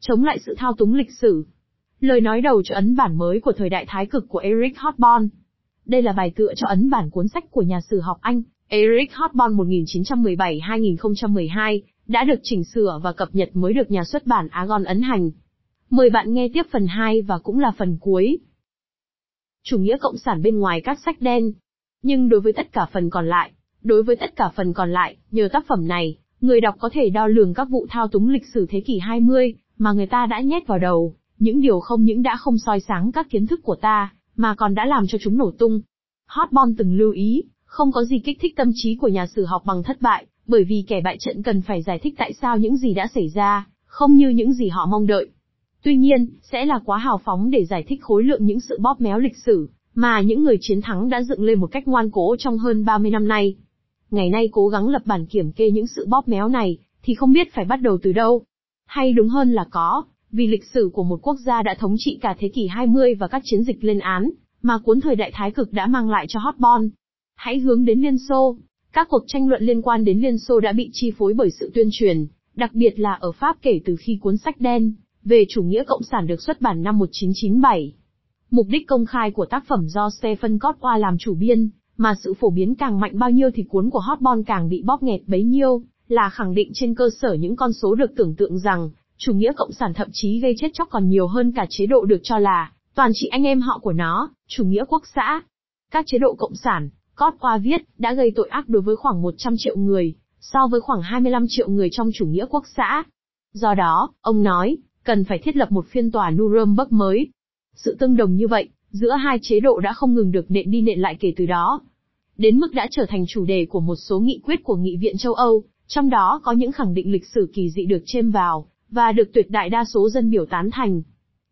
chống lại sự thao túng lịch sử. Lời nói đầu cho ấn bản mới của thời đại thái cực của Eric Hobsbawm. Đây là bài tựa cho ấn bản cuốn sách của nhà sử học Anh, Eric Hobsbawm 1917-2012, đã được chỉnh sửa và cập nhật mới được nhà xuất bản Argon ấn hành. Mời bạn nghe tiếp phần 2 và cũng là phần cuối. Chủ nghĩa cộng sản bên ngoài các sách đen. Nhưng đối với tất cả phần còn lại, đối với tất cả phần còn lại, nhờ tác phẩm này, người đọc có thể đo lường các vụ thao túng lịch sử thế kỷ 20 mà người ta đã nhét vào đầu, những điều không những đã không soi sáng các kiến thức của ta, mà còn đã làm cho chúng nổ tung. Hotbon từng lưu ý, không có gì kích thích tâm trí của nhà sử học bằng thất bại, bởi vì kẻ bại trận cần phải giải thích tại sao những gì đã xảy ra, không như những gì họ mong đợi. Tuy nhiên, sẽ là quá hào phóng để giải thích khối lượng những sự bóp méo lịch sử, mà những người chiến thắng đã dựng lên một cách ngoan cố trong hơn 30 năm nay. Ngày nay cố gắng lập bản kiểm kê những sự bóp méo này, thì không biết phải bắt đầu từ đâu. Hay đúng hơn là có, vì lịch sử của một quốc gia đã thống trị cả thế kỷ 20 và các chiến dịch lên án, mà cuốn thời đại thái cực đã mang lại cho Hotbon. Hãy hướng đến Liên Xô. Các cuộc tranh luận liên quan đến Liên Xô đã bị chi phối bởi sự tuyên truyền, đặc biệt là ở Pháp kể từ khi cuốn sách đen về chủ nghĩa cộng sản được xuất bản năm 1997. Mục đích công khai của tác phẩm do Stephen Kotwa làm chủ biên, mà sự phổ biến càng mạnh bao nhiêu thì cuốn của Hotbon càng bị bóp nghẹt bấy nhiêu, là khẳng định trên cơ sở những con số được tưởng tượng rằng, chủ nghĩa cộng sản thậm chí gây chết chóc còn nhiều hơn cả chế độ được cho là, toàn trị anh em họ của nó, chủ nghĩa quốc xã. Các chế độ cộng sản, Cót qua viết, đã gây tội ác đối với khoảng 100 triệu người, so với khoảng 25 triệu người trong chủ nghĩa quốc xã. Do đó, ông nói, cần phải thiết lập một phiên tòa Nuremberg mới. Sự tương đồng như vậy, giữa hai chế độ đã không ngừng được nện đi nện lại kể từ đó. Đến mức đã trở thành chủ đề của một số nghị quyết của Nghị viện châu Âu, trong đó có những khẳng định lịch sử kỳ dị được chêm vào, và được tuyệt đại đa số dân biểu tán thành.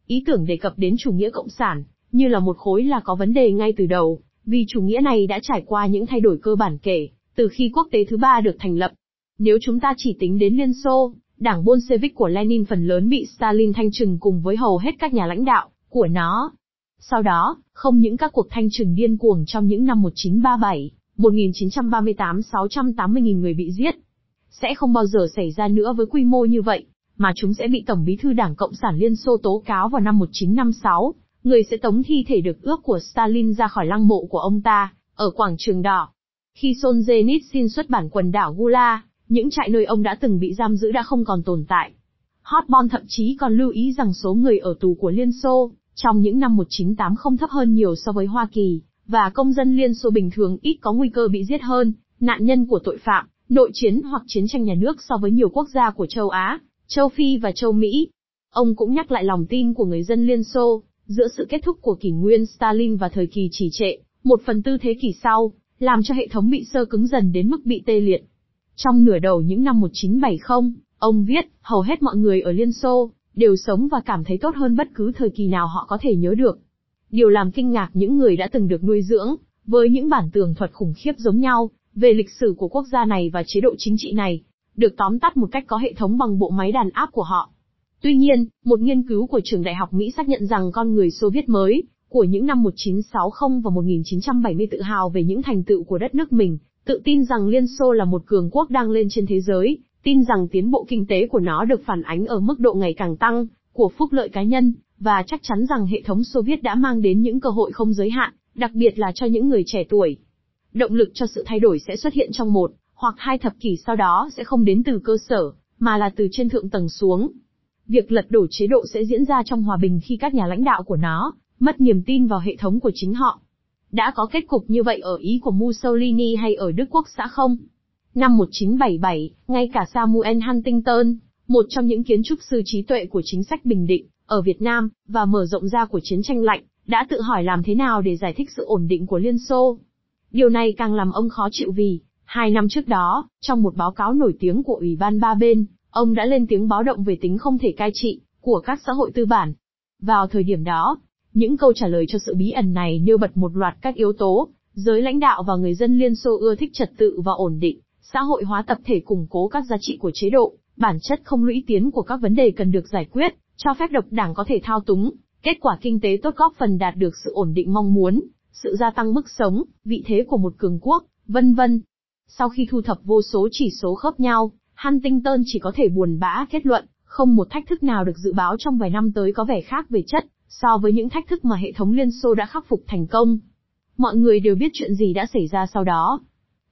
Ý tưởng đề cập đến chủ nghĩa cộng sản, như là một khối là có vấn đề ngay từ đầu, vì chủ nghĩa này đã trải qua những thay đổi cơ bản kể, từ khi quốc tế thứ ba được thành lập. Nếu chúng ta chỉ tính đến Liên Xô, đảng Bolshevik của Lenin phần lớn bị Stalin thanh trừng cùng với hầu hết các nhà lãnh đạo của nó. Sau đó, không những các cuộc thanh trừng điên cuồng trong những năm 1937, 1938 680.000 người bị giết, sẽ không bao giờ xảy ra nữa với quy mô như vậy, mà chúng sẽ bị Tổng bí thư Đảng Cộng sản Liên Xô tố cáo vào năm 1956, người sẽ tống thi thể được ước của Stalin ra khỏi lăng mộ của ông ta, ở quảng trường đỏ. Khi Solzhenitsyn xuất bản quần đảo Gula, những trại nơi ông đã từng bị giam giữ đã không còn tồn tại. Hotbon thậm chí còn lưu ý rằng số người ở tù của Liên Xô, trong những năm 1980 không thấp hơn nhiều so với Hoa Kỳ, và công dân Liên Xô bình thường ít có nguy cơ bị giết hơn, nạn nhân của tội phạm, nội chiến hoặc chiến tranh nhà nước so với nhiều quốc gia của châu Á, châu Phi và châu Mỹ. Ông cũng nhắc lại lòng tin của người dân Liên Xô, giữa sự kết thúc của kỷ nguyên Stalin và thời kỳ trì trệ, một phần tư thế kỷ sau, làm cho hệ thống bị sơ cứng dần đến mức bị tê liệt. Trong nửa đầu những năm 1970, ông viết, hầu hết mọi người ở Liên Xô, đều sống và cảm thấy tốt hơn bất cứ thời kỳ nào họ có thể nhớ được. Điều làm kinh ngạc những người đã từng được nuôi dưỡng, với những bản tường thuật khủng khiếp giống nhau, về lịch sử của quốc gia này và chế độ chính trị này, được tóm tắt một cách có hệ thống bằng bộ máy đàn áp của họ. Tuy nhiên, một nghiên cứu của trường đại học Mỹ xác nhận rằng con người Xô Viết mới, của những năm 1960 và 1970 tự hào về những thành tựu của đất nước mình, tự tin rằng Liên Xô là một cường quốc đang lên trên thế giới, tin rằng tiến bộ kinh tế của nó được phản ánh ở mức độ ngày càng tăng, của phúc lợi cá nhân, và chắc chắn rằng hệ thống Xô Viết đã mang đến những cơ hội không giới hạn, đặc biệt là cho những người trẻ tuổi. Động lực cho sự thay đổi sẽ xuất hiện trong một, hoặc hai thập kỷ sau đó sẽ không đến từ cơ sở, mà là từ trên thượng tầng xuống. Việc lật đổ chế độ sẽ diễn ra trong hòa bình khi các nhà lãnh đạo của nó, mất niềm tin vào hệ thống của chính họ. Đã có kết cục như vậy ở Ý của Mussolini hay ở Đức Quốc xã không? Năm 1977, ngay cả Samuel Huntington, một trong những kiến trúc sư trí tuệ của chính sách bình định, ở Việt Nam, và mở rộng ra của chiến tranh lạnh, đã tự hỏi làm thế nào để giải thích sự ổn định của Liên Xô. Điều này càng làm ông khó chịu vì, hai năm trước đó, trong một báo cáo nổi tiếng của Ủy ban ba bên, ông đã lên tiếng báo động về tính không thể cai trị, của các xã hội tư bản. Vào thời điểm đó, những câu trả lời cho sự bí ẩn này nêu bật một loạt các yếu tố, giới lãnh đạo và người dân Liên Xô ưa thích trật tự và ổn định, xã hội hóa tập thể củng cố các giá trị của chế độ, bản chất không lũy tiến của các vấn đề cần được giải quyết, cho phép độc đảng có thể thao túng, kết quả kinh tế tốt góp phần đạt được sự ổn định mong muốn, sự gia tăng mức sống, vị thế của một cường quốc, vân vân. Sau khi thu thập vô số chỉ số khớp nhau, Huntington chỉ có thể buồn bã kết luận, Không một thách thức nào được dự báo trong vài năm tới có vẻ khác về chất, so với những thách thức mà hệ thống Liên Xô đã khắc phục thành công. Mọi người đều biết chuyện gì đã xảy ra sau đó.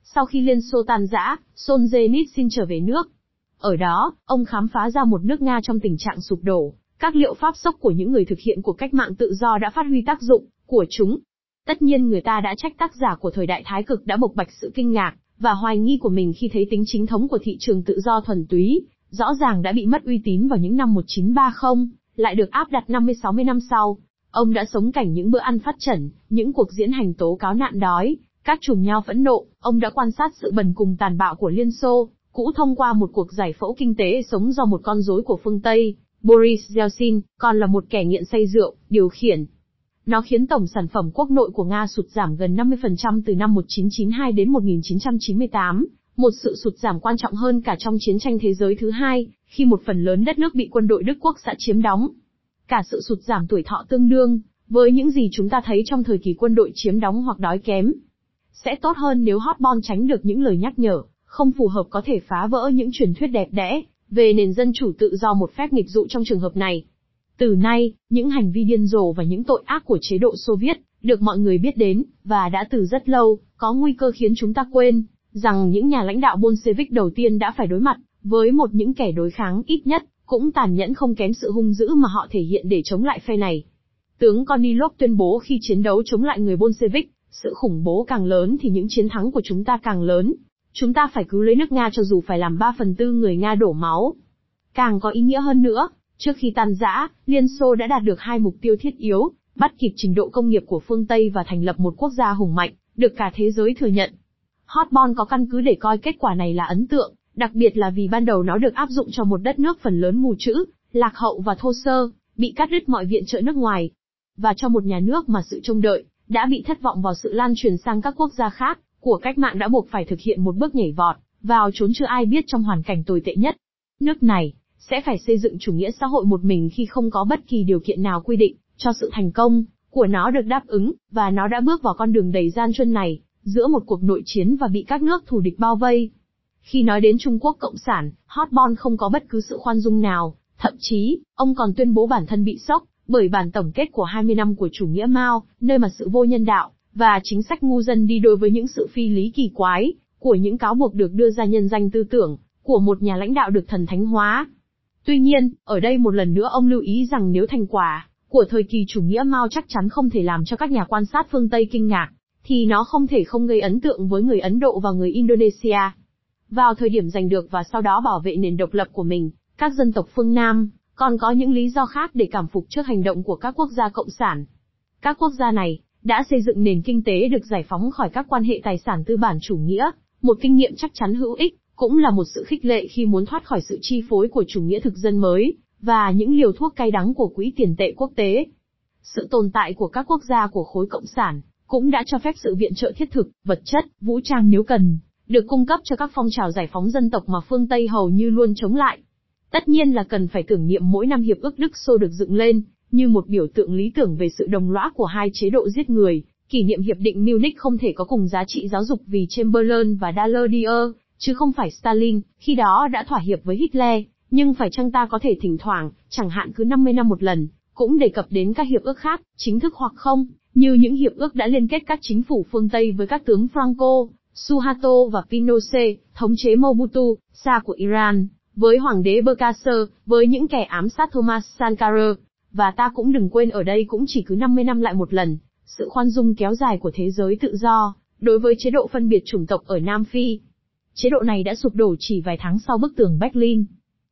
Sau khi Liên Xô tan rã, Solzhenitsyn trở về nước. Ở đó, ông khám phá ra một nước Nga trong tình trạng sụp đổ, các liệu pháp sốc của những người thực hiện cuộc cách mạng tự do đã phát huy tác dụng của chúng. Tất nhiên người ta đã trách tác giả của thời đại thái cực đã bộc bạch sự kinh ngạc và hoài nghi của mình khi thấy tính chính thống của thị trường tự do thuần túy, rõ ràng đã bị mất uy tín vào những năm 1930, lại được áp đặt 50-60 năm sau. Ông đã sống cảnh những bữa ăn phát trần, những cuộc diễn hành tố cáo nạn đói, các chùm nhau phẫn nộ, ông đã quan sát sự bần cùng tàn bạo của Liên Xô, cũ thông qua một cuộc giải phẫu kinh tế sống do một con rối của phương Tây, Boris Yeltsin, còn là một kẻ nghiện say rượu, điều khiển. Nó khiến tổng sản phẩm quốc nội của Nga sụt giảm gần 50% từ năm 1992 đến 1998, một sự sụt giảm quan trọng hơn cả trong chiến tranh thế giới thứ hai, khi một phần lớn đất nước bị quân đội Đức Quốc xã chiếm đóng. Cả sự sụt giảm tuổi thọ tương đương, với những gì chúng ta thấy trong thời kỳ quân đội chiếm đóng hoặc đói kém. Sẽ tốt hơn nếu Hotbon tránh được những lời nhắc nhở, không phù hợp có thể phá vỡ những truyền thuyết đẹp đẽ, về nền dân chủ tự do một phép nghịch dụ trong trường hợp này. Từ nay, những hành vi điên rồ và những tội ác của chế độ Xô Viết, được mọi người biết đến, và đã từ rất lâu, có nguy cơ khiến chúng ta quên, rằng những nhà lãnh đạo Bolshevik đầu tiên đã phải đối mặt, với một những kẻ đối kháng ít nhất, cũng tàn nhẫn không kém sự hung dữ mà họ thể hiện để chống lại phe này. Tướng Konilov tuyên bố khi chiến đấu chống lại người Bolshevik, sự khủng bố càng lớn thì những chiến thắng của chúng ta càng lớn. Chúng ta phải cứu lấy nước Nga cho dù phải làm 3 phần tư người Nga đổ máu. Càng có ý nghĩa hơn nữa, trước khi tan rã, Liên Xô đã đạt được hai mục tiêu thiết yếu, bắt kịp trình độ công nghiệp của phương Tây và thành lập một quốc gia hùng mạnh, được cả thế giới thừa nhận. Hotbon có căn cứ để coi kết quả này là ấn tượng, đặc biệt là vì ban đầu nó được áp dụng cho một đất nước phần lớn mù chữ, lạc hậu và thô sơ, bị cắt đứt mọi viện trợ nước ngoài. Và cho một nhà nước mà sự trông đợi, đã bị thất vọng vào sự lan truyền sang các quốc gia khác, của cách mạng đã buộc phải thực hiện một bước nhảy vọt, vào trốn chưa ai biết trong hoàn cảnh tồi tệ nhất. Nước này, sẽ phải xây dựng chủ nghĩa xã hội một mình khi không có bất kỳ điều kiện nào quy định, cho sự thành công, của nó được đáp ứng, và nó đã bước vào con đường đầy gian truân này, giữa một cuộc nội chiến và bị các nước thù địch bao vây. Khi nói đến Trung Quốc Cộng sản, Hotbon không có bất cứ sự khoan dung nào, thậm chí, ông còn tuyên bố bản thân bị sốc, bởi bản tổng kết của 20 năm của chủ nghĩa Mao, nơi mà sự vô nhân đạo, và chính sách ngu dân đi đối với những sự phi lý kỳ quái, của những cáo buộc được đưa ra nhân danh tư tưởng, của một nhà lãnh đạo được thần thánh hóa. Tuy nhiên, ở đây một lần nữa ông lưu ý rằng nếu thành quả của thời kỳ chủ nghĩa Mao chắc chắn không thể làm cho các nhà quan sát phương Tây kinh ngạc, thì nó không thể không gây ấn tượng với người Ấn Độ và người Indonesia. Vào thời điểm giành được và sau đó bảo vệ nền độc lập của mình, các dân tộc phương Nam còn có những lý do khác để cảm phục trước hành động của các quốc gia cộng sản. Các quốc gia này đã xây dựng nền kinh tế được giải phóng khỏi các quan hệ tài sản tư bản chủ nghĩa, một kinh nghiệm chắc chắn hữu ích, cũng là một sự khích lệ khi muốn thoát khỏi sự chi phối của chủ nghĩa thực dân mới, và những liều thuốc cay đắng của quỹ tiền tệ quốc tế. Sự tồn tại của các quốc gia của khối cộng sản, cũng đã cho phép sự viện trợ thiết thực, vật chất, vũ trang nếu cần, được cung cấp cho các phong trào giải phóng dân tộc mà phương Tây hầu như luôn chống lại. Tất nhiên là cần phải tưởng niệm mỗi năm hiệp ước Đức Xô được dựng lên, như một biểu tượng lý tưởng về sự đồng lõa của hai chế độ giết người. Kỷ niệm hiệp định Munich không thể có cùng giá trị giáo dục vì Chamberlain và Daladier, chứ không phải Stalin, khi đó đã thỏa hiệp với Hitler, nhưng phải chăng ta có thể thỉnh thoảng, chẳng hạn cứ 50 năm một lần, cũng đề cập đến các hiệp ước khác, chính thức hoặc không, như những hiệp ước đã liên kết các chính phủ phương Tây với các tướng Franco, Suharto và Pinochet, thống chế Mobutu, xa của Iran, với hoàng đế Bokasser, với những kẻ ám sát Thomas Sankara, và ta cũng đừng quên ở đây cũng chỉ cứ 50 năm lại một lần, sự khoan dung kéo dài của thế giới tự do, đối với chế độ phân biệt chủng tộc ở Nam Phi. Chế độ này đã sụp đổ chỉ vài tháng sau bức tường Berlin.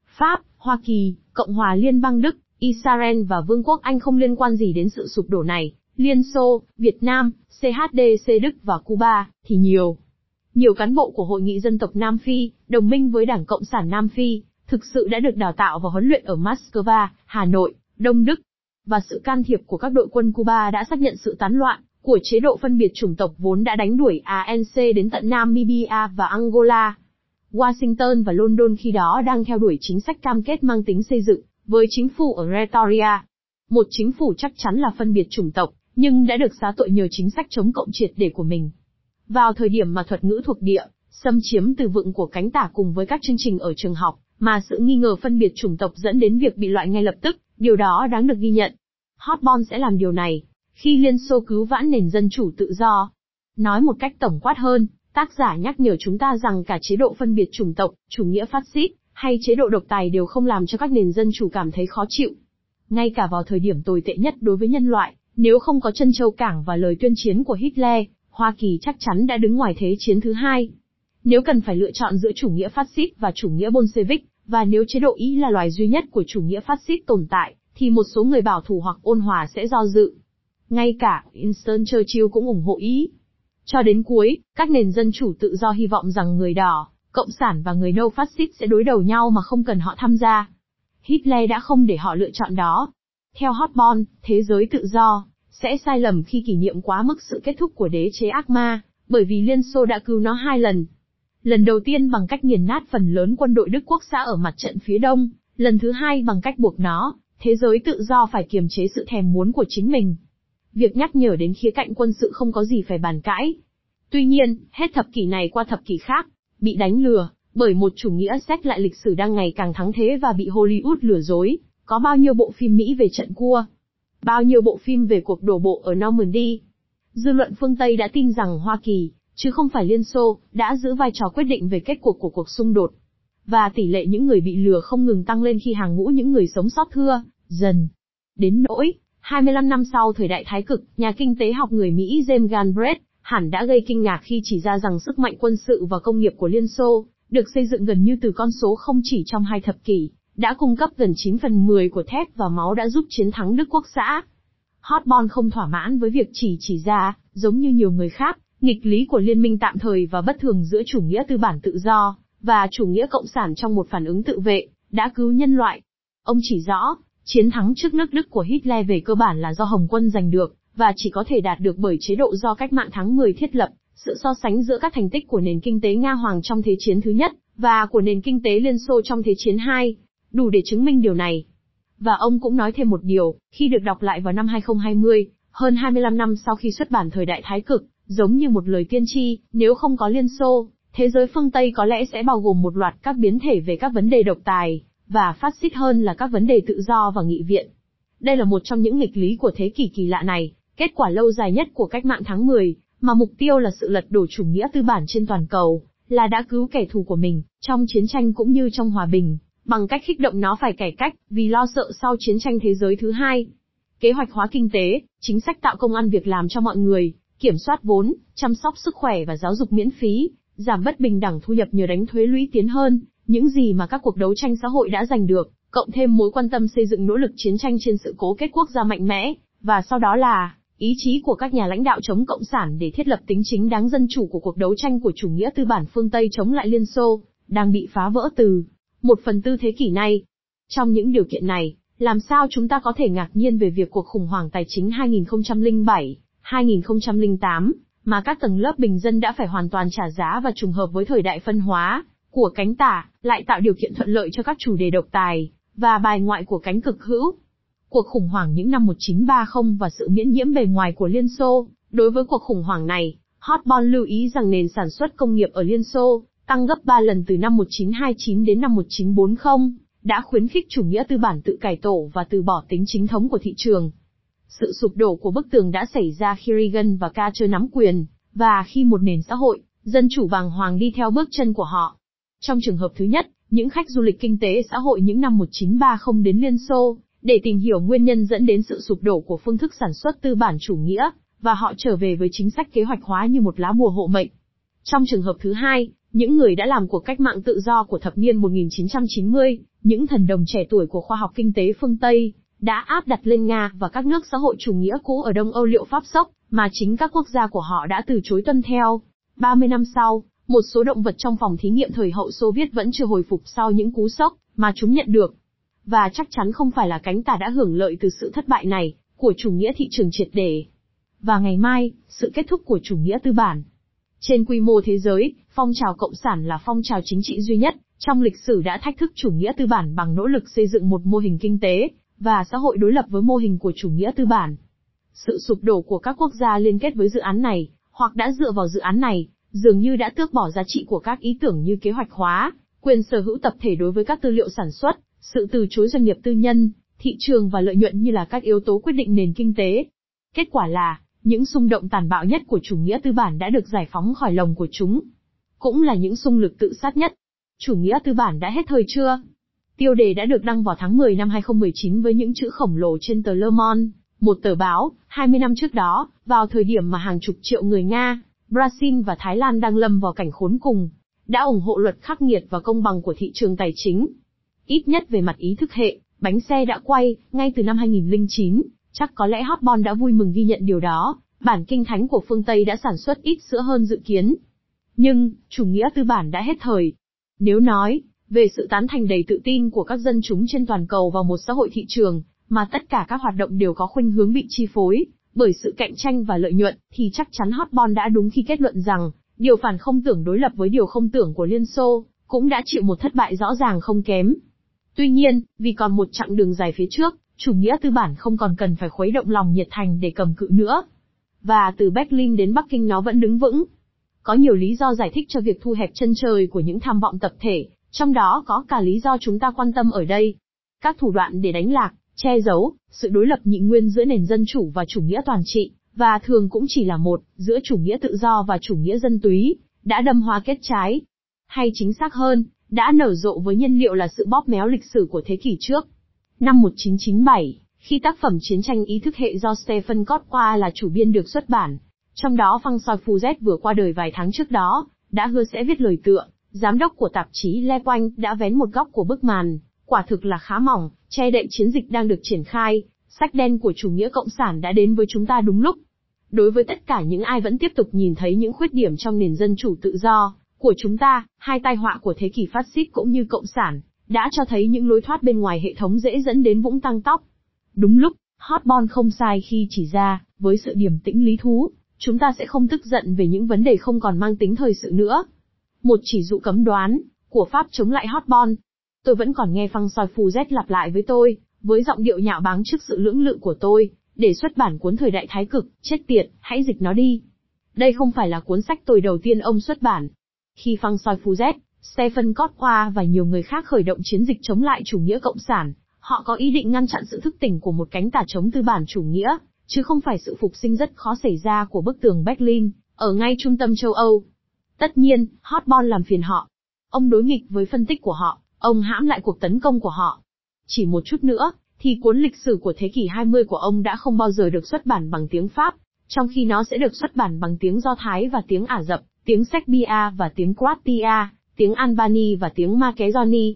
Pháp, Hoa Kỳ, Cộng hòa Liên bang Đức, Israel và Vương quốc Anh không liên quan gì đến sự sụp đổ này, Liên Xô, Việt Nam, CHDC Đức và Cuba, thì nhiều. Nhiều cán bộ của Hội nghị dân tộc Nam Phi, đồng minh với Đảng Cộng sản Nam Phi, thực sự đã được đào tạo và huấn luyện ở Moscow, Hà Nội, Đông Đức. Và sự can thiệp của các đội quân Cuba đã xác nhận sự tán loạn của chế độ phân biệt chủng tộc vốn đã đánh đuổi ANC đến tận Namibia và Angola. Washington và London khi đó đang theo đuổi chính sách cam kết mang tính xây dựng, với chính phủ ở Pretoria. Một chính phủ chắc chắn là phân biệt chủng tộc, nhưng đã được xá tội nhờ chính sách chống cộng triệt để của mình. Vào thời điểm mà thuật ngữ thuộc địa, xâm chiếm từ vựng của cánh tả cùng với các chương trình ở trường học, mà sự nghi ngờ phân biệt chủng tộc dẫn đến việc bị loại ngay lập tức, điều đó đáng được ghi nhận. Hotbon sẽ làm điều này, khi Liên Xô cứu vãn nền dân chủ tự do. Nói một cách tổng quát hơn, tác giả nhắc nhở chúng ta rằng cả chế độ phân biệt chủng tộc, chủ nghĩa phát xít, hay chế độ độc tài đều không làm cho các nền dân chủ cảm thấy khó chịu. Ngay cả vào thời điểm tồi tệ nhất đối với nhân loại, nếu không có chân châu cảng và lời tuyên chiến của Hitler, Hoa Kỳ chắc chắn đã đứng ngoài thế chiến thứ hai. Nếu cần phải lựa chọn giữa chủ nghĩa phát xít và chủ nghĩa Bolshevik, và nếu chế độ Ý là loài duy nhất của chủ nghĩa phát xít tồn tại, thì một số người bảo thủ hoặc ôn hòa sẽ do dự. Ngay cả Winston Churchill cũng ủng hộ Ý. Cho đến cuối, các nền dân chủ tự do hy vọng rằng người đỏ, cộng sản và người nâu phát xít sẽ đối đầu nhau mà không cần họ tham gia. Hitler đã không để họ lựa chọn đó. Theo Hotbon, thế giới tự do, sẽ sai lầm khi kỷ niệm quá mức sự kết thúc của đế chế ác ma, bởi vì Liên Xô đã cứu nó hai lần. Lần đầu tiên bằng cách nghiền nát phần lớn quân đội Đức Quốc xã ở mặt trận phía đông, lần thứ hai bằng cách buộc nó, thế giới tự do phải kiềm chế sự thèm muốn của chính mình. Việc nhắc nhở đến khía cạnh quân sự không có gì phải bàn cãi. Tuy nhiên, hết thập kỷ này qua thập kỷ khác, bị đánh lừa, bởi một chủ nghĩa xét lại lịch sử đang ngày càng thắng thế và bị Hollywood lừa dối, có bao nhiêu bộ phim Mỹ về trận cua, bao nhiêu bộ phim về cuộc đổ bộ ở Normandy. Dư luận phương Tây đã tin rằng Hoa Kỳ, chứ không phải Liên Xô, đã giữ vai trò quyết định về kết cuộc của cuộc xung đột. Và tỷ lệ những người bị lừa không ngừng tăng lên khi hàng ngũ những người sống sót thưa, dần. Đến nỗi, 25 năm sau thời đại thái cực, nhà kinh tế học người Mỹ James Galbraith hẳn đã gây kinh ngạc khi chỉ ra rằng sức mạnh quân sự và công nghiệp của Liên Xô, được xây dựng gần như từ con số không chỉ trong hai thập kỷ, đã cung cấp gần 9 phần 10 của thép và máu đã giúp chiến thắng Đức Quốc xã. Hotbon không thỏa mãn với việc chỉ chỉ ra, giống như nhiều người khác, nghịch lý của liên minh tạm thời và bất thường giữa chủ nghĩa tư bản tự do, và chủ nghĩa cộng sản trong một phản ứng tự vệ, đã cứu nhân loại. Ông chỉ rõ, chiến thắng trước nước Đức của Hitler về cơ bản là do Hồng quân giành được, và chỉ có thể đạt được bởi chế độ do cách mạng tháng 10 thiết lập, sự so sánh giữa các thành tích của nền kinh tế Nga Hoàng trong Thế chiến thứ nhất, và của nền kinh tế Liên Xô trong Thế chiến hai, đủ để chứng minh điều này. Và ông cũng nói thêm một điều, khi được đọc lại vào năm 2020, hơn 25 năm sau khi xuất bản thời đại thái cực, giống như một lời tiên tri, nếu không có Liên Xô, thế giới phương Tây có lẽ sẽ bao gồm một loạt các biến thể về các vấn đề độc tài, và phát xít hơn là các vấn đề tự do và nghị viện. Đây là một trong những nghịch lý của thế kỷ kỳ lạ này, kết quả lâu dài nhất của cách mạng tháng 10, mà mục tiêu là sự lật đổ chủ nghĩa tư bản trên toàn cầu, là đã cứu kẻ thù của mình, trong chiến tranh cũng như trong hòa bình, bằng cách khích động nó phải cải cách, vì lo sợ sau chiến tranh thế giới thứ hai. Kế hoạch hóa kinh tế, chính sách tạo công ăn việc làm cho mọi người, kiểm soát vốn, chăm sóc sức khỏe và giáo dục miễn phí, giảm bất bình đẳng thu nhập nhờ đánh thuế lũy tiến hơn, những gì mà các cuộc đấu tranh xã hội đã giành được, cộng thêm mối quan tâm xây dựng nỗ lực chiến tranh trên sự cố kết quốc gia mạnh mẽ, và sau đó là ý chí của các nhà lãnh đạo chống cộng sản để thiết lập tính chính đáng dân chủ của cuộc đấu tranh của chủ nghĩa tư bản phương Tây chống lại Liên Xô, đang bị phá vỡ từ một phần tư thế kỷ này. Trong những điều kiện này, làm sao chúng ta có thể ngạc nhiên về việc cuộc khủng hoảng tài chính 2007, 2008, mà các tầng lớp bình dân đã phải hoàn toàn trả giá và trùng hợp với thời đại phân hóa của cánh tả, lại tạo điều kiện thuận lợi cho các chủ đề độc tài và bài ngoại của cánh cực hữu. Cuộc khủng hoảng những năm 1930 và sự miễn nhiễm bề ngoài của Liên Xô, đối với cuộc khủng hoảng này, Hotbon lưu ý rằng nền sản xuất công nghiệp ở Liên Xô tăng gấp 3 lần từ năm 1929 đến năm 1940, đã khuyến khích chủ nghĩa tư bản tự cải tổ và từ bỏ tính chính thống của thị trường. Sự sụp đổ của bức tường đã xảy ra khi Reagan và Carter nắm quyền, và khi một nền xã hội, dân chủ bàng hoàng đi theo bước chân của họ. Trong trường hợp thứ nhất, những khách du lịch kinh tế xã hội những năm 1930 đến Liên Xô, để tìm hiểu nguyên nhân dẫn đến sự sụp đổ của phương thức sản xuất tư bản chủ nghĩa, và họ trở về với chính sách kế hoạch hóa như một lá bùa hộ mệnh. Trong trường hợp thứ hai, những người đã làm cuộc cách mạng tự do của thập niên 1990, những thần đồng trẻ tuổi của khoa học kinh tế phương Tây, đã áp đặt lên Nga và các nước xã hội chủ nghĩa cũ ở Đông Âu liệu pháp sốc, mà chính các quốc gia của họ đã từ chối tuân theo. 30 năm sau, một số động vật trong phòng thí nghiệm thời hậu Xô Viết vẫn chưa hồi phục sau những cú sốc mà chúng nhận được. Và chắc chắn không phải là cánh tả đã hưởng lợi từ sự thất bại này, của chủ nghĩa thị trường triệt để. Và ngày mai, sự kết thúc của chủ nghĩa tư bản. Trên quy mô thế giới, phong trào cộng sản là phong trào chính trị duy nhất, trong lịch sử đã thách thức chủ nghĩa tư bản bằng nỗ lực xây dựng một mô hình kinh tế, và xã hội đối lập với mô hình của chủ nghĩa tư bản. Sự sụp đổ của các quốc gia liên kết với dự án này, hoặc đã dựa vào dự án này, dường như đã tước bỏ giá trị của các ý tưởng như kế hoạch hóa, quyền sở hữu tập thể đối với các tư liệu sản xuất, sự từ chối doanh nghiệp tư nhân, thị trường và lợi nhuận như là các yếu tố quyết định nền kinh tế. Kết quả là, những xung động tàn bạo nhất của chủ nghĩa tư bản đã được giải phóng khỏi lồng của chúng. Cũng là những xung lực tự sát nhất. Chủ nghĩa tư bản đã hết thời chưa? Tiêu đề đã được đăng vào tháng 10 năm 2019 với những chữ khổng lồ trên tờ Le Monde, một tờ báo, 20 năm trước đó, vào thời điểm mà hàng chục triệu người Nga, Brazil và Thái Lan đang lâm vào cảnh khốn cùng, đã ủng hộ luật khắc nghiệt và công bằng của thị trường tài chính. Ít nhất về mặt ý thức hệ, bánh xe đã quay, ngay từ năm 2009, chắc có lẽ Hotbon đã vui mừng ghi nhận điều đó, bản kinh thánh của phương Tây đã sản xuất ít sữa hơn dự kiến. Nhưng, chủ nghĩa tư bản đã hết thời. Nếu nói, về sự tán thành đầy tự tin của các dân chúng trên toàn cầu vào một xã hội thị trường, mà tất cả các hoạt động đều có khuynh hướng bị chi phối, bởi sự cạnh tranh và lợi nhuận, thì chắc chắn Hotbon đã đúng khi kết luận rằng, điều phản không tưởng đối lập với điều không tưởng của Liên Xô, cũng đã chịu một thất bại rõ ràng không kém. Tuy nhiên, vì còn một chặng đường dài phía trước, chủ nghĩa tư bản không còn cần phải khuấy động lòng nhiệt thành để cầm cự nữa. Và từ Berlin đến Bắc Kinh nó vẫn đứng vững. Có nhiều lý do giải thích cho việc thu hẹp chân trời của những tham vọng tập thể, trong đó có cả lý do chúng ta quan tâm ở đây. Các thủ đoạn để đánh lạc, che giấu, sự đối lập nhị nguyên giữa nền dân chủ và chủ nghĩa toàn trị, và thường cũng chỉ là một, giữa chủ nghĩa tự do và chủ nghĩa dân túy, đã đâm hoa kết trái. Hay chính xác hơn, đã nở rộ với nhân liệu là sự bóp méo lịch sử của thế kỷ trước. Năm 1997, khi tác phẩm Chiến tranh ý thức hệ do Stephen Kotwa là chủ biên được xuất bản, trong đó Phăng Soi Phu Z vừa qua đời vài tháng trước đó, đã hứa sẽ viết lời tựa, giám đốc của tạp chí Le Quanh đã vén một góc của bức màn, quả thực là khá mỏng, che đậy chiến dịch đang được triển khai, sách đen của chủ nghĩa cộng sản đã đến với chúng ta đúng lúc. Đối với tất cả những ai vẫn tiếp tục nhìn thấy những khuyết điểm trong nền dân chủ tự do của chúng ta, hai tai họa của thế kỷ phát xít cũng như cộng sản, đã cho thấy những lối thoát bên ngoài hệ thống dễ dẫn đến vũng tăng tóc. Đúng lúc, Hotbon không sai khi chỉ ra, với sự điềm tĩnh lý thú, chúng ta sẽ không tức giận về những vấn đề không còn mang tính thời sự nữa. Một chỉ dụ cấm đoán, của Pháp chống lại Hotbon. Tôi vẫn còn nghe phăng soi phù Z lặp lại với tôi, với giọng điệu nhạo báng trước sự lưỡng lự của tôi, để xuất bản cuốn thời đại thái cực, chết tiệt, hãy dịch nó đi. Đây không phải là cuốn sách tôi đầu tiên ông xuất bản. Khi phăng soi phù Z, Stephen Kotwa và nhiều người khác khởi động chiến dịch chống lại chủ nghĩa cộng sản, họ có ý định ngăn chặn sự thức tỉnh của một cánh tả chống tư bản chủ nghĩa, chứ không phải sự phục sinh rất khó xảy ra của bức tường Berlin, ở ngay trung tâm châu Âu. Tất nhiên, Hotbon làm phiền họ. Ông đối nghịch với phân tích của họ, ông hãm lại cuộc tấn công của họ. Chỉ một chút nữa, thì cuốn lịch sử của thế kỷ 20 của ông đã không bao giờ được xuất bản bằng tiếng Pháp, trong khi nó sẽ được xuất bản bằng tiếng Do Thái và tiếng Ả Rập, tiếng Serbia và tiếng Croatia, tiếng Albany và tiếng Makedoni.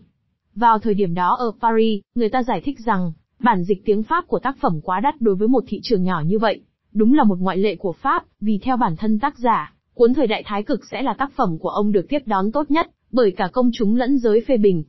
Vào thời điểm đó ở Paris, người ta giải thích rằng, bản dịch tiếng Pháp của tác phẩm quá đắt đối với một thị trường nhỏ như vậy. Đúng là một ngoại lệ của Pháp, vì theo bản thân tác giả, cuốn thời đại thái cực sẽ là tác phẩm của ông được tiếp đón tốt nhất, bởi cả công chúng lẫn giới phê bình.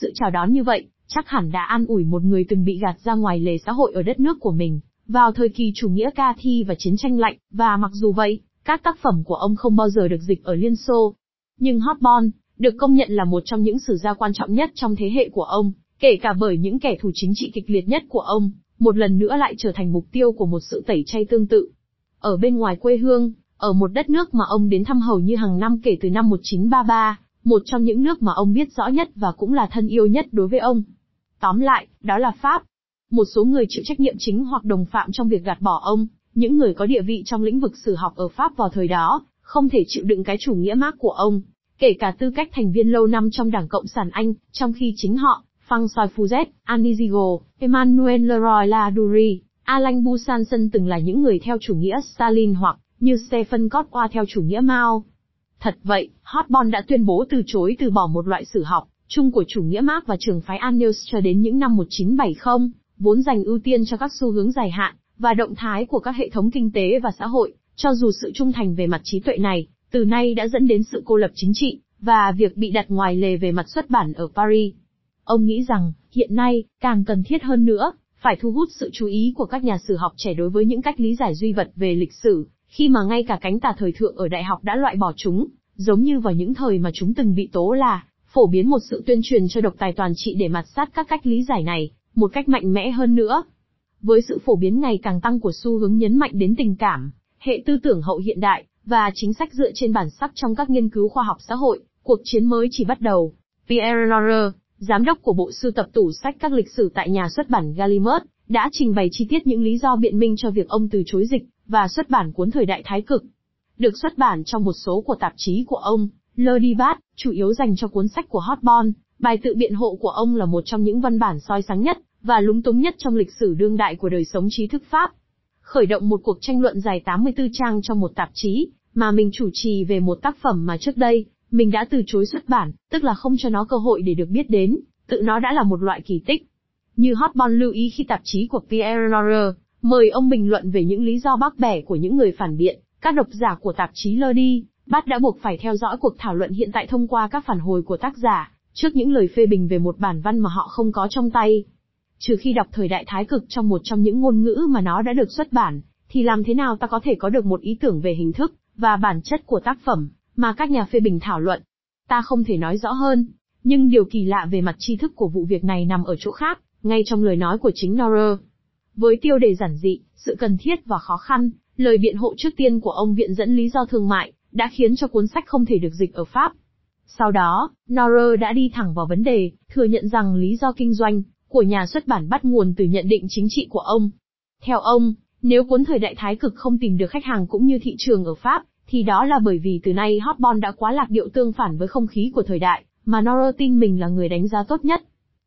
Sự chào đón như vậy, chắc hẳn đã an ủi một người từng bị gạt ra ngoài lề xã hội ở đất nước của mình, vào thời kỳ chủ nghĩa ca thi và chiến tranh lạnh, và mặc dù vậy, các tác phẩm của ông không bao giờ được dịch ở Liên Xô. Nhưng Hotbon, được công nhận là một trong những sử gia quan trọng nhất trong thế hệ của ông, kể cả bởi những kẻ thù chính trị kịch liệt nhất của ông, một lần nữa lại trở thành mục tiêu của một sự tẩy chay tương tự. Ở bên ngoài quê hương, ở một đất nước mà ông đến thăm hầu như hàng năm kể từ năm 1933, một trong những nước mà ông biết rõ nhất và cũng là thân yêu nhất đối với ông. Tóm lại, đó là Pháp. Một số người chịu trách nhiệm chính hoặc đồng phạm trong việc gạt bỏ ông, những người có địa vị trong lĩnh vực sử học ở Pháp vào thời đó, không thể chịu đựng cái chủ nghĩa mác của ông, kể cả tư cách thành viên lâu năm trong Đảng Cộng sản Anh, trong khi chính họ, Phang Soi Fuzet, Anizigo, Emmanuel Leroy Ladurie, Alain Busanson từng là những người theo chủ nghĩa Stalin hoặc, như Stephen Kotwa theo chủ nghĩa Mao. Thật vậy, Hotbon đã tuyên bố từ chối từ bỏ một loại sử học, chung của chủ nghĩa Marx và trường phái Anneus cho đến những năm 1970, vốn dành ưu tiên cho các xu hướng dài hạn, và động thái của các hệ thống kinh tế và xã hội, cho dù sự trung thành về mặt trí tuệ này, từ nay đã dẫn đến sự cô lập chính trị, và việc bị đặt ngoài lề về mặt xuất bản ở Paris. Ông nghĩ rằng, hiện nay, càng cần thiết hơn nữa, phải thu hút sự chú ý của các nhà sử học trẻ đối với những cách lý giải duy vật về lịch sử, khi mà ngay cả cánh tà thời thượng ở đại học đã loại bỏ chúng, giống như vào những thời mà chúng từng bị tố là, phổ biến một sự tuyên truyền cho độc tài toàn trị để mặt sát các cách lý giải này, một cách mạnh mẽ hơn nữa. Với sự phổ biến ngày càng tăng của xu hướng nhấn mạnh đến tình cảm, hệ tư tưởng hậu hiện đại, và chính sách dựa trên bản sắc trong các nghiên cứu khoa học xã hội, cuộc chiến mới chỉ bắt đầu. Pierre Lorre, giám đốc của bộ sưu tập tủ sách các lịch sử tại nhà xuất bản Gallimard, đã trình bày chi tiết những lý do biện minh cho việc ông từ chối dịch và xuất bản cuốn thời đại thái cực. Được xuất bản trong một số của tạp chí của ông, Le Debat, chủ yếu dành cho cuốn sách của Hotbon, bài tự biện hộ của ông là một trong những văn bản soi sáng nhất và lúng túng nhất trong lịch sử đương đại của đời sống trí thức Pháp. Khởi động một cuộc tranh luận dài 84 trang trong một tạp chí, mà mình chủ trì về một tác phẩm mà trước đây, mình đã từ chối xuất bản, tức là không cho nó cơ hội để được biết đến, tự nó đã là một loại kỳ tích. Như Hotbon lưu ý khi tạp chí của Pierre Lorre, mời ông bình luận về những lý do bác bẻ của những người phản biện, các độc giả của tạp chí lơ đi. Bắt đã buộc phải theo dõi cuộc thảo luận hiện tại thông qua các phản hồi của tác giả, trước những lời phê bình về một bản văn mà họ không có trong tay. Trừ khi đọc thời đại thái cực trong một trong những ngôn ngữ mà nó đã được xuất bản, thì làm thế nào ta có thể có được một ý tưởng về hình thức và bản chất của tác phẩm mà các nhà phê bình thảo luận? Ta không thể nói rõ hơn, nhưng điều kỳ lạ về mặt tri thức của vụ việc này nằm ở chỗ khác, ngay trong lời nói của chính Norer. Với tiêu đề giản dị, sự cần thiết và khó khăn, lời biện hộ trước tiên của ông viện dẫn lý do thương mại, đã khiến cho cuốn sách không thể được dịch ở Pháp. Sau đó, Norer đã đi thẳng vào vấn đề, thừa nhận rằng lý do kinh doanh của nhà xuất bản bắt nguồn từ nhận định chính trị của ông. Theo ông, nếu cuốn thời đại thái cực không tìm được khách hàng cũng như thị trường ở Pháp, thì đó là bởi vì từ nay Hotbon đã quá lạc điệu tương phản với không khí của thời đại, mà Noro tin mình là người đánh giá tốt nhất.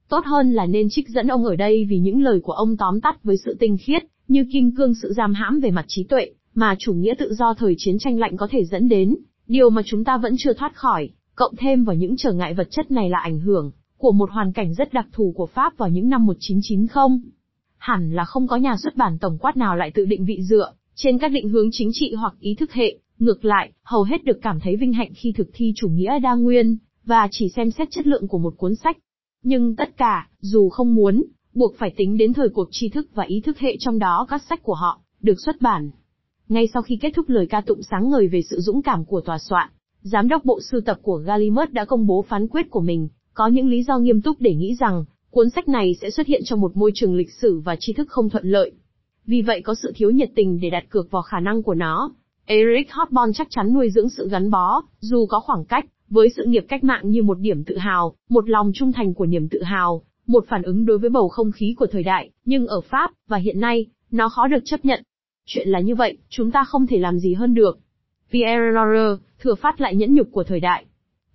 Tốt hơn là nên trích dẫn ông ở đây vì những lời của ông tóm tắt với sự tinh khiết, như kim cương sự giam hãm về mặt trí tuệ, mà chủ nghĩa tự do thời chiến tranh lạnh có thể dẫn đến, điều mà chúng ta vẫn chưa thoát khỏi, cộng thêm vào những trở ngại vật chất này là ảnh hưởng của một hoàn cảnh rất đặc thù của Pháp vào những năm 1990. Hẳn là không có nhà xuất bản tổng quát nào lại tự định vị dựa trên các định hướng chính trị hoặc ý thức hệ, ngược lại, hầu hết được cảm thấy vinh hạnh khi thực thi chủ nghĩa đa nguyên và chỉ xem xét chất lượng của một cuốn sách. Nhưng tất cả, dù không muốn, buộc phải tính đến thời cuộc tri thức và ý thức hệ trong đó các sách của họ, được xuất bản. Ngay sau khi kết thúc lời ca tụng sáng ngời về sự dũng cảm của tòa soạn, giám đốc bộ sưu tập của Gallimard đã công bố phán quyết của mình, có những lý do nghiêm túc để nghĩ rằng, cuốn sách này sẽ xuất hiện trong một môi trường lịch sử và tri thức không thuận lợi. Vì vậy có sự thiếu nhiệt tình để đặt cược vào khả năng của nó. Eric Hobsbawm chắc chắn nuôi dưỡng sự gắn bó, dù có khoảng cách, với sự nghiệp cách mạng như một điểm tự hào, một lòng trung thành của niềm tự hào, một phản ứng đối với bầu không khí của thời đại, nhưng ở Pháp, và hiện nay, nó khó được chấp nhận. Chuyện là như vậy, chúng ta không thể làm gì hơn được. Pierre Lorre, thừa phát lại nhẫn nhục của thời đại.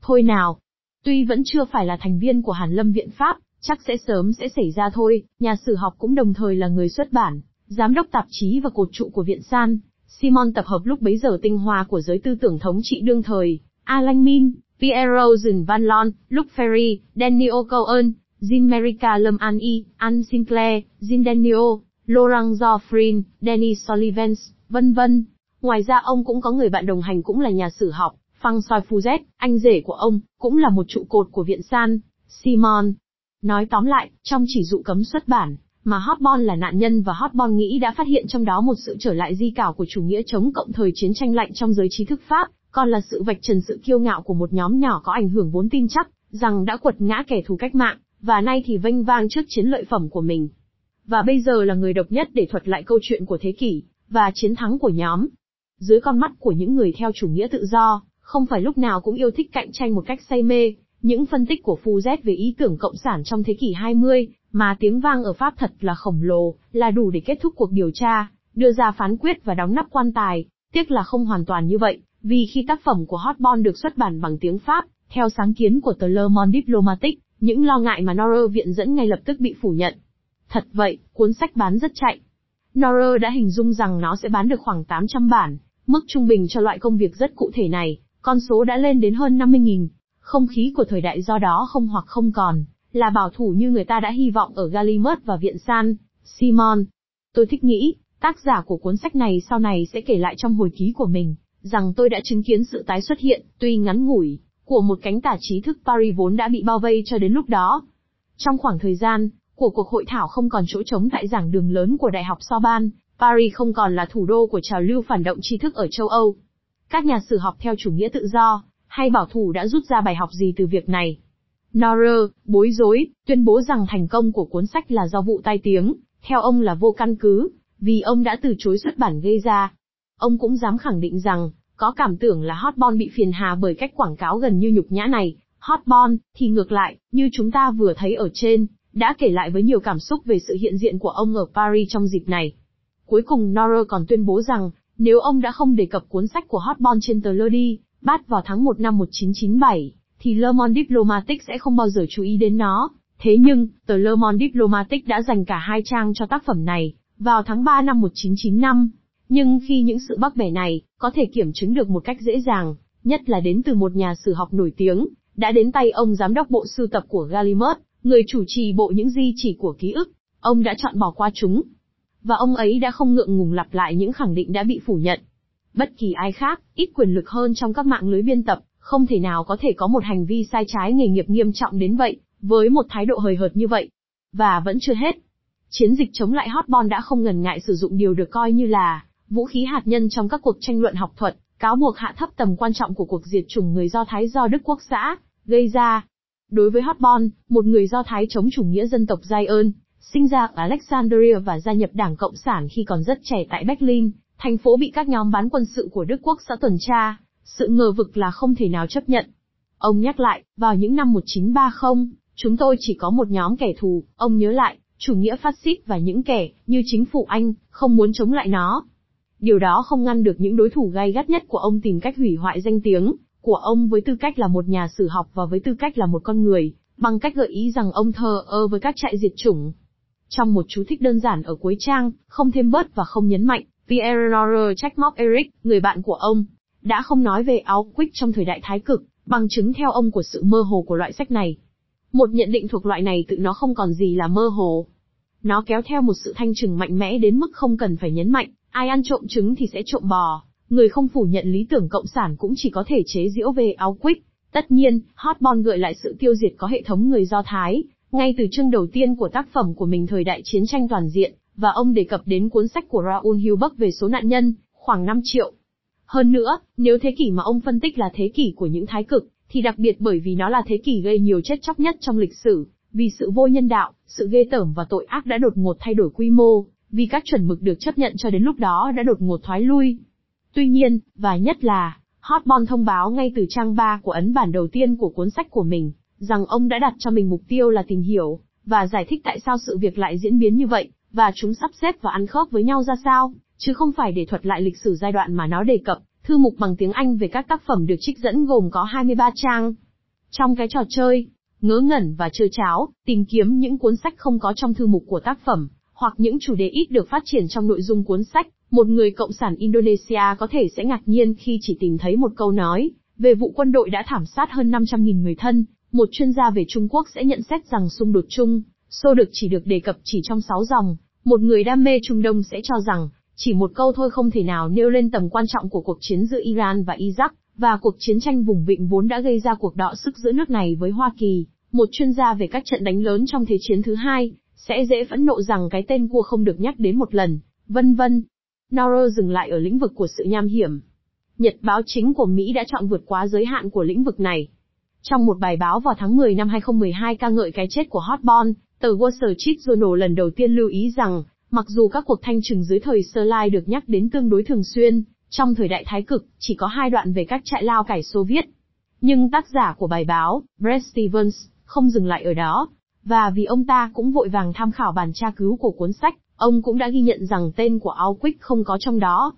Thôi nào. Tuy vẫn chưa phải là thành viên của Hàn Lâm Viện Pháp, chắc sẽ sớm sẽ xảy ra thôi, nhà sử học cũng đồng thời là người xuất bản, giám đốc tạp chí và cột trụ của Viện San. Simon tập hợp lúc bấy giờ tinh hoa của giới tư tưởng thống trị đương thời, Alan Min, Pierre Rosen Van Lon, Luc Ferry, Daniel Cohen, Jean-Merica Lâm An Y, Anne Sinclair, Jean Daniel, Laurent Joffrin, Denis Sullivan, vân vân. Ngoài ra ông cũng có người bạn đồng hành cũng là nhà sử học, Phăng Soi Fuzet, anh rể của ông, cũng là một trụ cột của viện San, Simon. Nói tóm lại, trong chỉ dụ cấm xuất bản, mà Hotbon là nạn nhân và Hotbon nghĩ đã phát hiện trong đó một sự trở lại di cảo của chủ nghĩa chống cộng thời chiến tranh lạnh trong giới trí thức Pháp, còn là sự vạch trần sự kiêu ngạo của một nhóm nhỏ có ảnh hưởng vốn tin chắc, rằng đã quật ngã kẻ thù cách mạng, và nay thì vênh vang trước chiến lợi phẩm của mình. Và bây giờ là người độc nhất để thuật lại câu chuyện của thế kỷ, và chiến thắng của nhóm. Dưới con mắt của những người theo chủ nghĩa tự do, không phải lúc nào cũng yêu thích cạnh tranh một cách say mê, những phân tích của Phu Z về ý tưởng cộng sản trong thế kỷ 20, mà tiếng vang ở Pháp thật là khổng lồ, là đủ để kết thúc cuộc điều tra, đưa ra phán quyết và đóng nắp quan tài. Tiếc là không hoàn toàn như vậy, vì khi tác phẩm của Hotbon được xuất bản bằng tiếng Pháp, theo sáng kiến của tờ Le Monde Diplomatique, những lo ngại mà Nora viện dẫn ngay lập tức bị phủ nhận. Thật vậy, cuốn sách bán rất chạy. Nora đã hình dung rằng nó sẽ bán được khoảng 800 bản, mức trung bình cho loại công việc rất cụ thể này, con số đã lên đến hơn 50.000. Không khí của thời đại do đó không hoặc không còn, là bảo thủ như người ta đã hy vọng ở Gallimard và Viện San, Simon. Tôi thích nghĩ, tác giả của cuốn sách này sau này sẽ kể lại trong hồi ký của mình, rằng tôi đã chứng kiến sự tái xuất hiện, tuy ngắn ngủi, của một cánh tả trí thức Paris vốn đã bị bao vây cho đến lúc đó. Trong khoảng thời gian, của cuộc hội thảo không còn chỗ trống tại giảng đường lớn của Đại học Sorbonne, Paris không còn là thủ đô của trào lưu phản động tri thức ở châu Âu. Các nhà sử học theo chủ nghĩa tự do, hay bảo thủ đã rút ra bài học gì từ việc này? Norer, bối rối, tuyên bố rằng thành công của cuốn sách là do vụ tai tiếng, theo ông là vô căn cứ, vì ông đã từ chối xuất bản gây ra. Ông cũng dám khẳng định rằng, có cảm tưởng là Hotbon bị phiền hà bởi cách quảng cáo gần như nhục nhã này, Hotbon, thì ngược lại, như chúng ta vừa thấy ở trên, đã kể lại với nhiều cảm xúc về sự hiện diện của ông ở Paris trong dịp này. Cuối cùng Norer còn tuyên bố rằng, nếu ông đã không đề cập cuốn sách của Hotbon trên tờ Lodi, bắt vào tháng 1 năm 1997, thì Le Monde Diplomatique sẽ không bao giờ chú ý đến nó. Thế nhưng, tờ Le Monde Diplomatique đã dành cả hai trang cho tác phẩm này, vào tháng 3 năm 1995. Nhưng khi những sự bắc bẻ này, có thể kiểm chứng được một cách dễ dàng, nhất là đến từ một nhà sử học nổi tiếng, đã đến tay ông giám đốc bộ sưu tập của Gallimard, người chủ trì bộ những di chỉ của ký ức, ông đã chọn bỏ qua chúng. Và ông ấy đã không ngượng ngùng lặp lại những khẳng định đã bị phủ nhận. Bất kỳ ai khác, ít quyền lực hơn trong các mạng lưới biên tập, không thể nào có thể có một hành vi sai trái nghề nghiệp nghiêm trọng đến vậy, với một thái độ hời hợt như vậy. Và vẫn chưa hết. Chiến dịch chống lại Hotbon đã không ngần ngại sử dụng điều được coi như là vũ khí hạt nhân trong các cuộc tranh luận học thuật, cáo buộc hạ thấp tầm quan trọng của cuộc diệt chủng người Do Thái do Đức Quốc xã gây ra. Đối với Hotbon, một người Do Thái chống chủ nghĩa dân tộc Zion, sinh ra ở Alexandria và gia nhập Đảng Cộng sản khi còn rất trẻ tại Berlin, thành phố bị các nhóm bán quân sự của Đức Quốc xã tuần tra, sự ngờ vực là không thể nào chấp nhận. Ông nhắc lại, vào những năm 1930, chúng tôi chỉ có một nhóm kẻ thù, ông nhớ lại, chủ nghĩa phát xít và những kẻ, như chính phủ Anh, không muốn chống lại nó. Điều đó không ngăn được những đối thủ gay gắt nhất của ông tìm cách hủy hoại danh tiếng của ông với tư cách là một nhà sử học và với tư cách là một con người, bằng cách gợi ý rằng ông thờ ơ với các trại diệt chủng. Trong một chú thích đơn giản ở cuối trang, không thêm bớt và không nhấn mạnh, Pierre Nora trách móc Eric, người bạn của ông, đã không nói về Auschwitz trong thời đại thái cực, bằng chứng theo ông của sự mơ hồ của loại sách này. Một nhận định thuộc loại này tự nó không còn gì là mơ hồ. Nó kéo theo một sự thanh trừng mạnh mẽ đến mức không cần phải nhấn mạnh, ai ăn trộm trứng thì sẽ trộm bò. Người không phủ nhận lý tưởng cộng sản cũng chỉ có thể chế giễu về Auschwitz. Tất nhiên, Hotbon gợi lại sự tiêu diệt có hệ thống người Do Thái, ngay từ chương đầu tiên của tác phẩm của mình thời đại chiến tranh toàn diện, và ông đề cập đến cuốn sách của Raoul Hilberg về số nạn nhân, khoảng 5 triệu. Hơn nữa, nếu thế kỷ mà ông phân tích là thế kỷ của những thái cực, thì đặc biệt bởi vì nó là thế kỷ gây nhiều chết chóc nhất trong lịch sử, vì sự vô nhân đạo, sự ghê tởm và tội ác đã đột ngột thay đổi quy mô, vì các chuẩn mực được chấp nhận cho đến lúc đó đã đột ngột thoái lui. Tuy nhiên, và nhất là, Hotbon thông báo ngay từ trang 3 của ấn bản đầu tiên của cuốn sách của mình, rằng ông đã đặt cho mình mục tiêu là tìm hiểu, và giải thích tại sao sự việc lại diễn biến như vậy, và chúng sắp xếp và ăn khớp với nhau ra sao, chứ không phải để thuật lại lịch sử giai đoạn mà nó đề cập. Thư mục bằng tiếng Anh về các tác phẩm được trích dẫn gồm có 23 trang. Trong cái trò chơi, ngớ ngẩn và chơi cháo, tìm kiếm những cuốn sách không có trong thư mục của tác phẩm, hoặc những chủ đề ít được phát triển trong nội dung cuốn sách, một người cộng sản Indonesia có thể sẽ ngạc nhiên khi chỉ tìm thấy một câu nói về vụ quân đội đã thảm sát hơn 500.000 người thân. Một chuyên gia về Trung Quốc sẽ nhận xét rằng xung đột chung, xô được chỉ được đề cập chỉ trong 6 dòng. Một người đam mê Trung Đông sẽ cho rằng, chỉ một câu thôi không thể nào nêu lên tầm quan trọng của cuộc chiến giữa Iran và Iraq, và cuộc chiến tranh vùng vịnh vốn đã gây ra cuộc đọ sức giữa nước này với Hoa Kỳ. Một chuyên gia về các trận đánh lớn trong Thế chiến thứ hai, sẽ dễ phẫn nộ rằng cái tên cua không được nhắc đến một lần, vân vân. Noro dừng lại ở lĩnh vực của sự nham hiểm. Nhật báo chính của Mỹ đã chọn vượt quá giới hạn của lĩnh vực này. Trong một bài báo vào tháng 10 năm 2012 ca ngợi cái chết của Hotbon, tờ Wall Street Journal lần đầu tiên lưu ý rằng, mặc dù các cuộc thanh trừng dưới thời Sơ Lai được nhắc đến tương đối thường xuyên, trong thời đại thái cực, chỉ có hai đoạn về các trại lao cải Xô Viết. Nhưng tác giả của bài báo, Brett Stevens, không dừng lại ở đó, và vì ông ta cũng vội vàng tham khảo bản tra cứu của cuốn sách, ông cũng đã ghi nhận rằng tên của Auschwitz không có trong đó.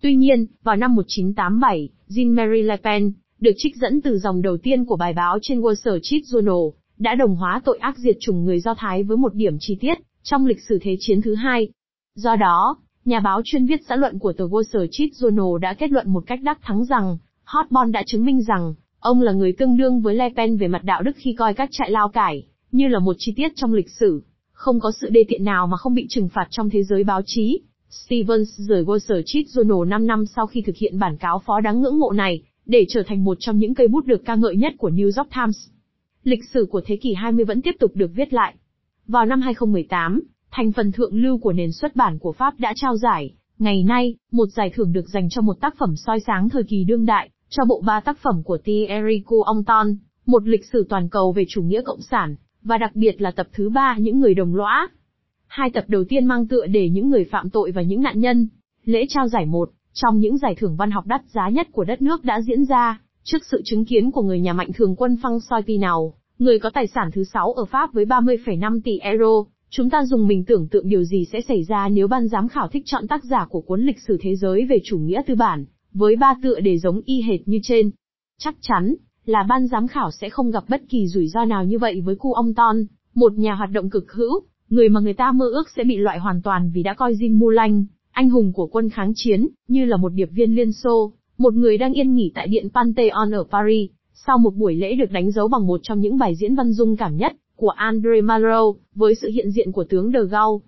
Tuy nhiên, vào năm 1987, Jean-Marie Le Pen, được trích dẫn từ dòng đầu tiên của bài báo trên Wall Street Journal, đã đồng hóa tội ác diệt chủng người Do Thái với một điểm chi tiết, trong lịch sử Thế chiến thứ hai. Do đó, nhà báo chuyên viết xã luận của tờ Wall Street Journal đã kết luận một cách đắc thắng rằng, Hotbon đã chứng minh rằng, ông là người tương đương với Le Pen về mặt đạo đức khi coi các trại lao cải, như là một chi tiết trong lịch sử. Không có sự đê tiện nào mà không bị trừng phạt trong thế giới báo chí. Stevens rời Wall Street Journal 5 năm sau khi thực hiện bản cáo phó đáng ngưỡng mộ này, để trở thành một trong những cây bút được ca ngợi nhất của New York Times. Lịch sử của thế kỷ 20 vẫn tiếp tục được viết lại. Vào năm 2018, thành phần thượng lưu của nền xuất bản của Pháp đã trao giải. Ngày nay, một giải thưởng được dành cho một tác phẩm soi sáng thời kỳ đương đại, cho bộ ba tác phẩm của Thierry Couanton, một lịch sử toàn cầu về chủ nghĩa cộng sản, và đặc biệt là tập thứ ba những người đồng lõa. Hai tập đầu tiên mang tựa để những người phạm tội và những nạn nhân. Lễ trao giải một, trong những giải thưởng văn học đắt giá nhất của đất nước đã diễn ra, Trước sự chứng kiến của người nhà mạnh thường quân Phăng Soi Pi nào, người có tài sản thứ 6 ở Pháp với 30,5 tỷ euro, chúng ta dùng mình tưởng tượng điều gì sẽ xảy ra nếu ban giám khảo thích chọn tác giả của cuốn lịch sử thế giới về chủ nghĩa tư bản, với ba tựa đề giống y hệt như trên. Chắc chắn, là ban giám khảo sẽ không gặp bất kỳ rủi ro nào như vậy với cu ông Ton, một nhà hoạt động cực hữu, người mà người ta mơ ước sẽ bị loại hoàn toàn vì đã coi Jim Mulan, anh hùng của quân kháng chiến, như là một điệp viên Liên Xô, một người đang yên nghỉ tại Điện Pantheon ở Paris, sau một buổi lễ được đánh dấu bằng một trong những bài diễn văn dung cảm nhất của Andre Malraux, với sự hiện diện của tướng De Gaulle.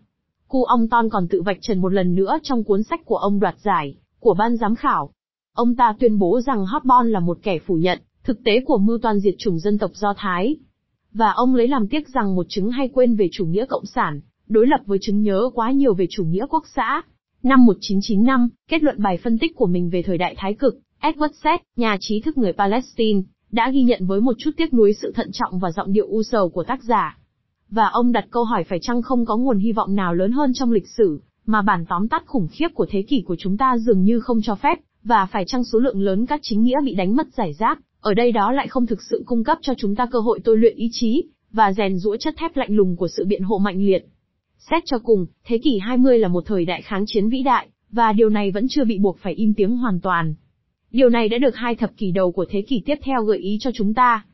Cu ông Ton còn tự vạch trần một lần nữa trong cuốn sách của ông đoạt giải, của ban giám khảo. Ông ta tuyên bố rằng Hotbon là một kẻ phủ nhận, thực tế của mưu toan diệt chủng dân tộc Do Thái. Và ông lấy làm tiếc rằng một chứng hay quên về chủ nghĩa cộng sản, đối lập với chứng nhớ quá nhiều về chủ nghĩa quốc xã. Năm 1995, kết luận bài phân tích của mình về thời đại thái cực, Edward Said, nhà trí thức người Palestine, đã ghi nhận với một chút tiếc nuối sự thận trọng và giọng điệu u sầu của tác giả. Và ông đặt câu hỏi phải chăng không có nguồn hy vọng nào lớn hơn trong lịch sử, mà bản tóm tắt khủng khiếp của thế kỷ của chúng ta dường như không cho phép, và phải chăng số lượng lớn các chính nghĩa bị đánh mất giải rác, ở đây đó lại không thực sự cung cấp cho chúng ta cơ hội tôi luyện ý chí, và rèn rũa chất thép lạnh lùng của sự biện hộ mạnh liệt. Xét cho cùng, thế kỷ 20 là một thời đại kháng chiến vĩ đại, và điều này vẫn chưa bị buộc phải im tiếng hoàn toàn. Điều này đã được hai thập kỷ đầu của thế kỷ tiếp theo gợi ý cho chúng ta.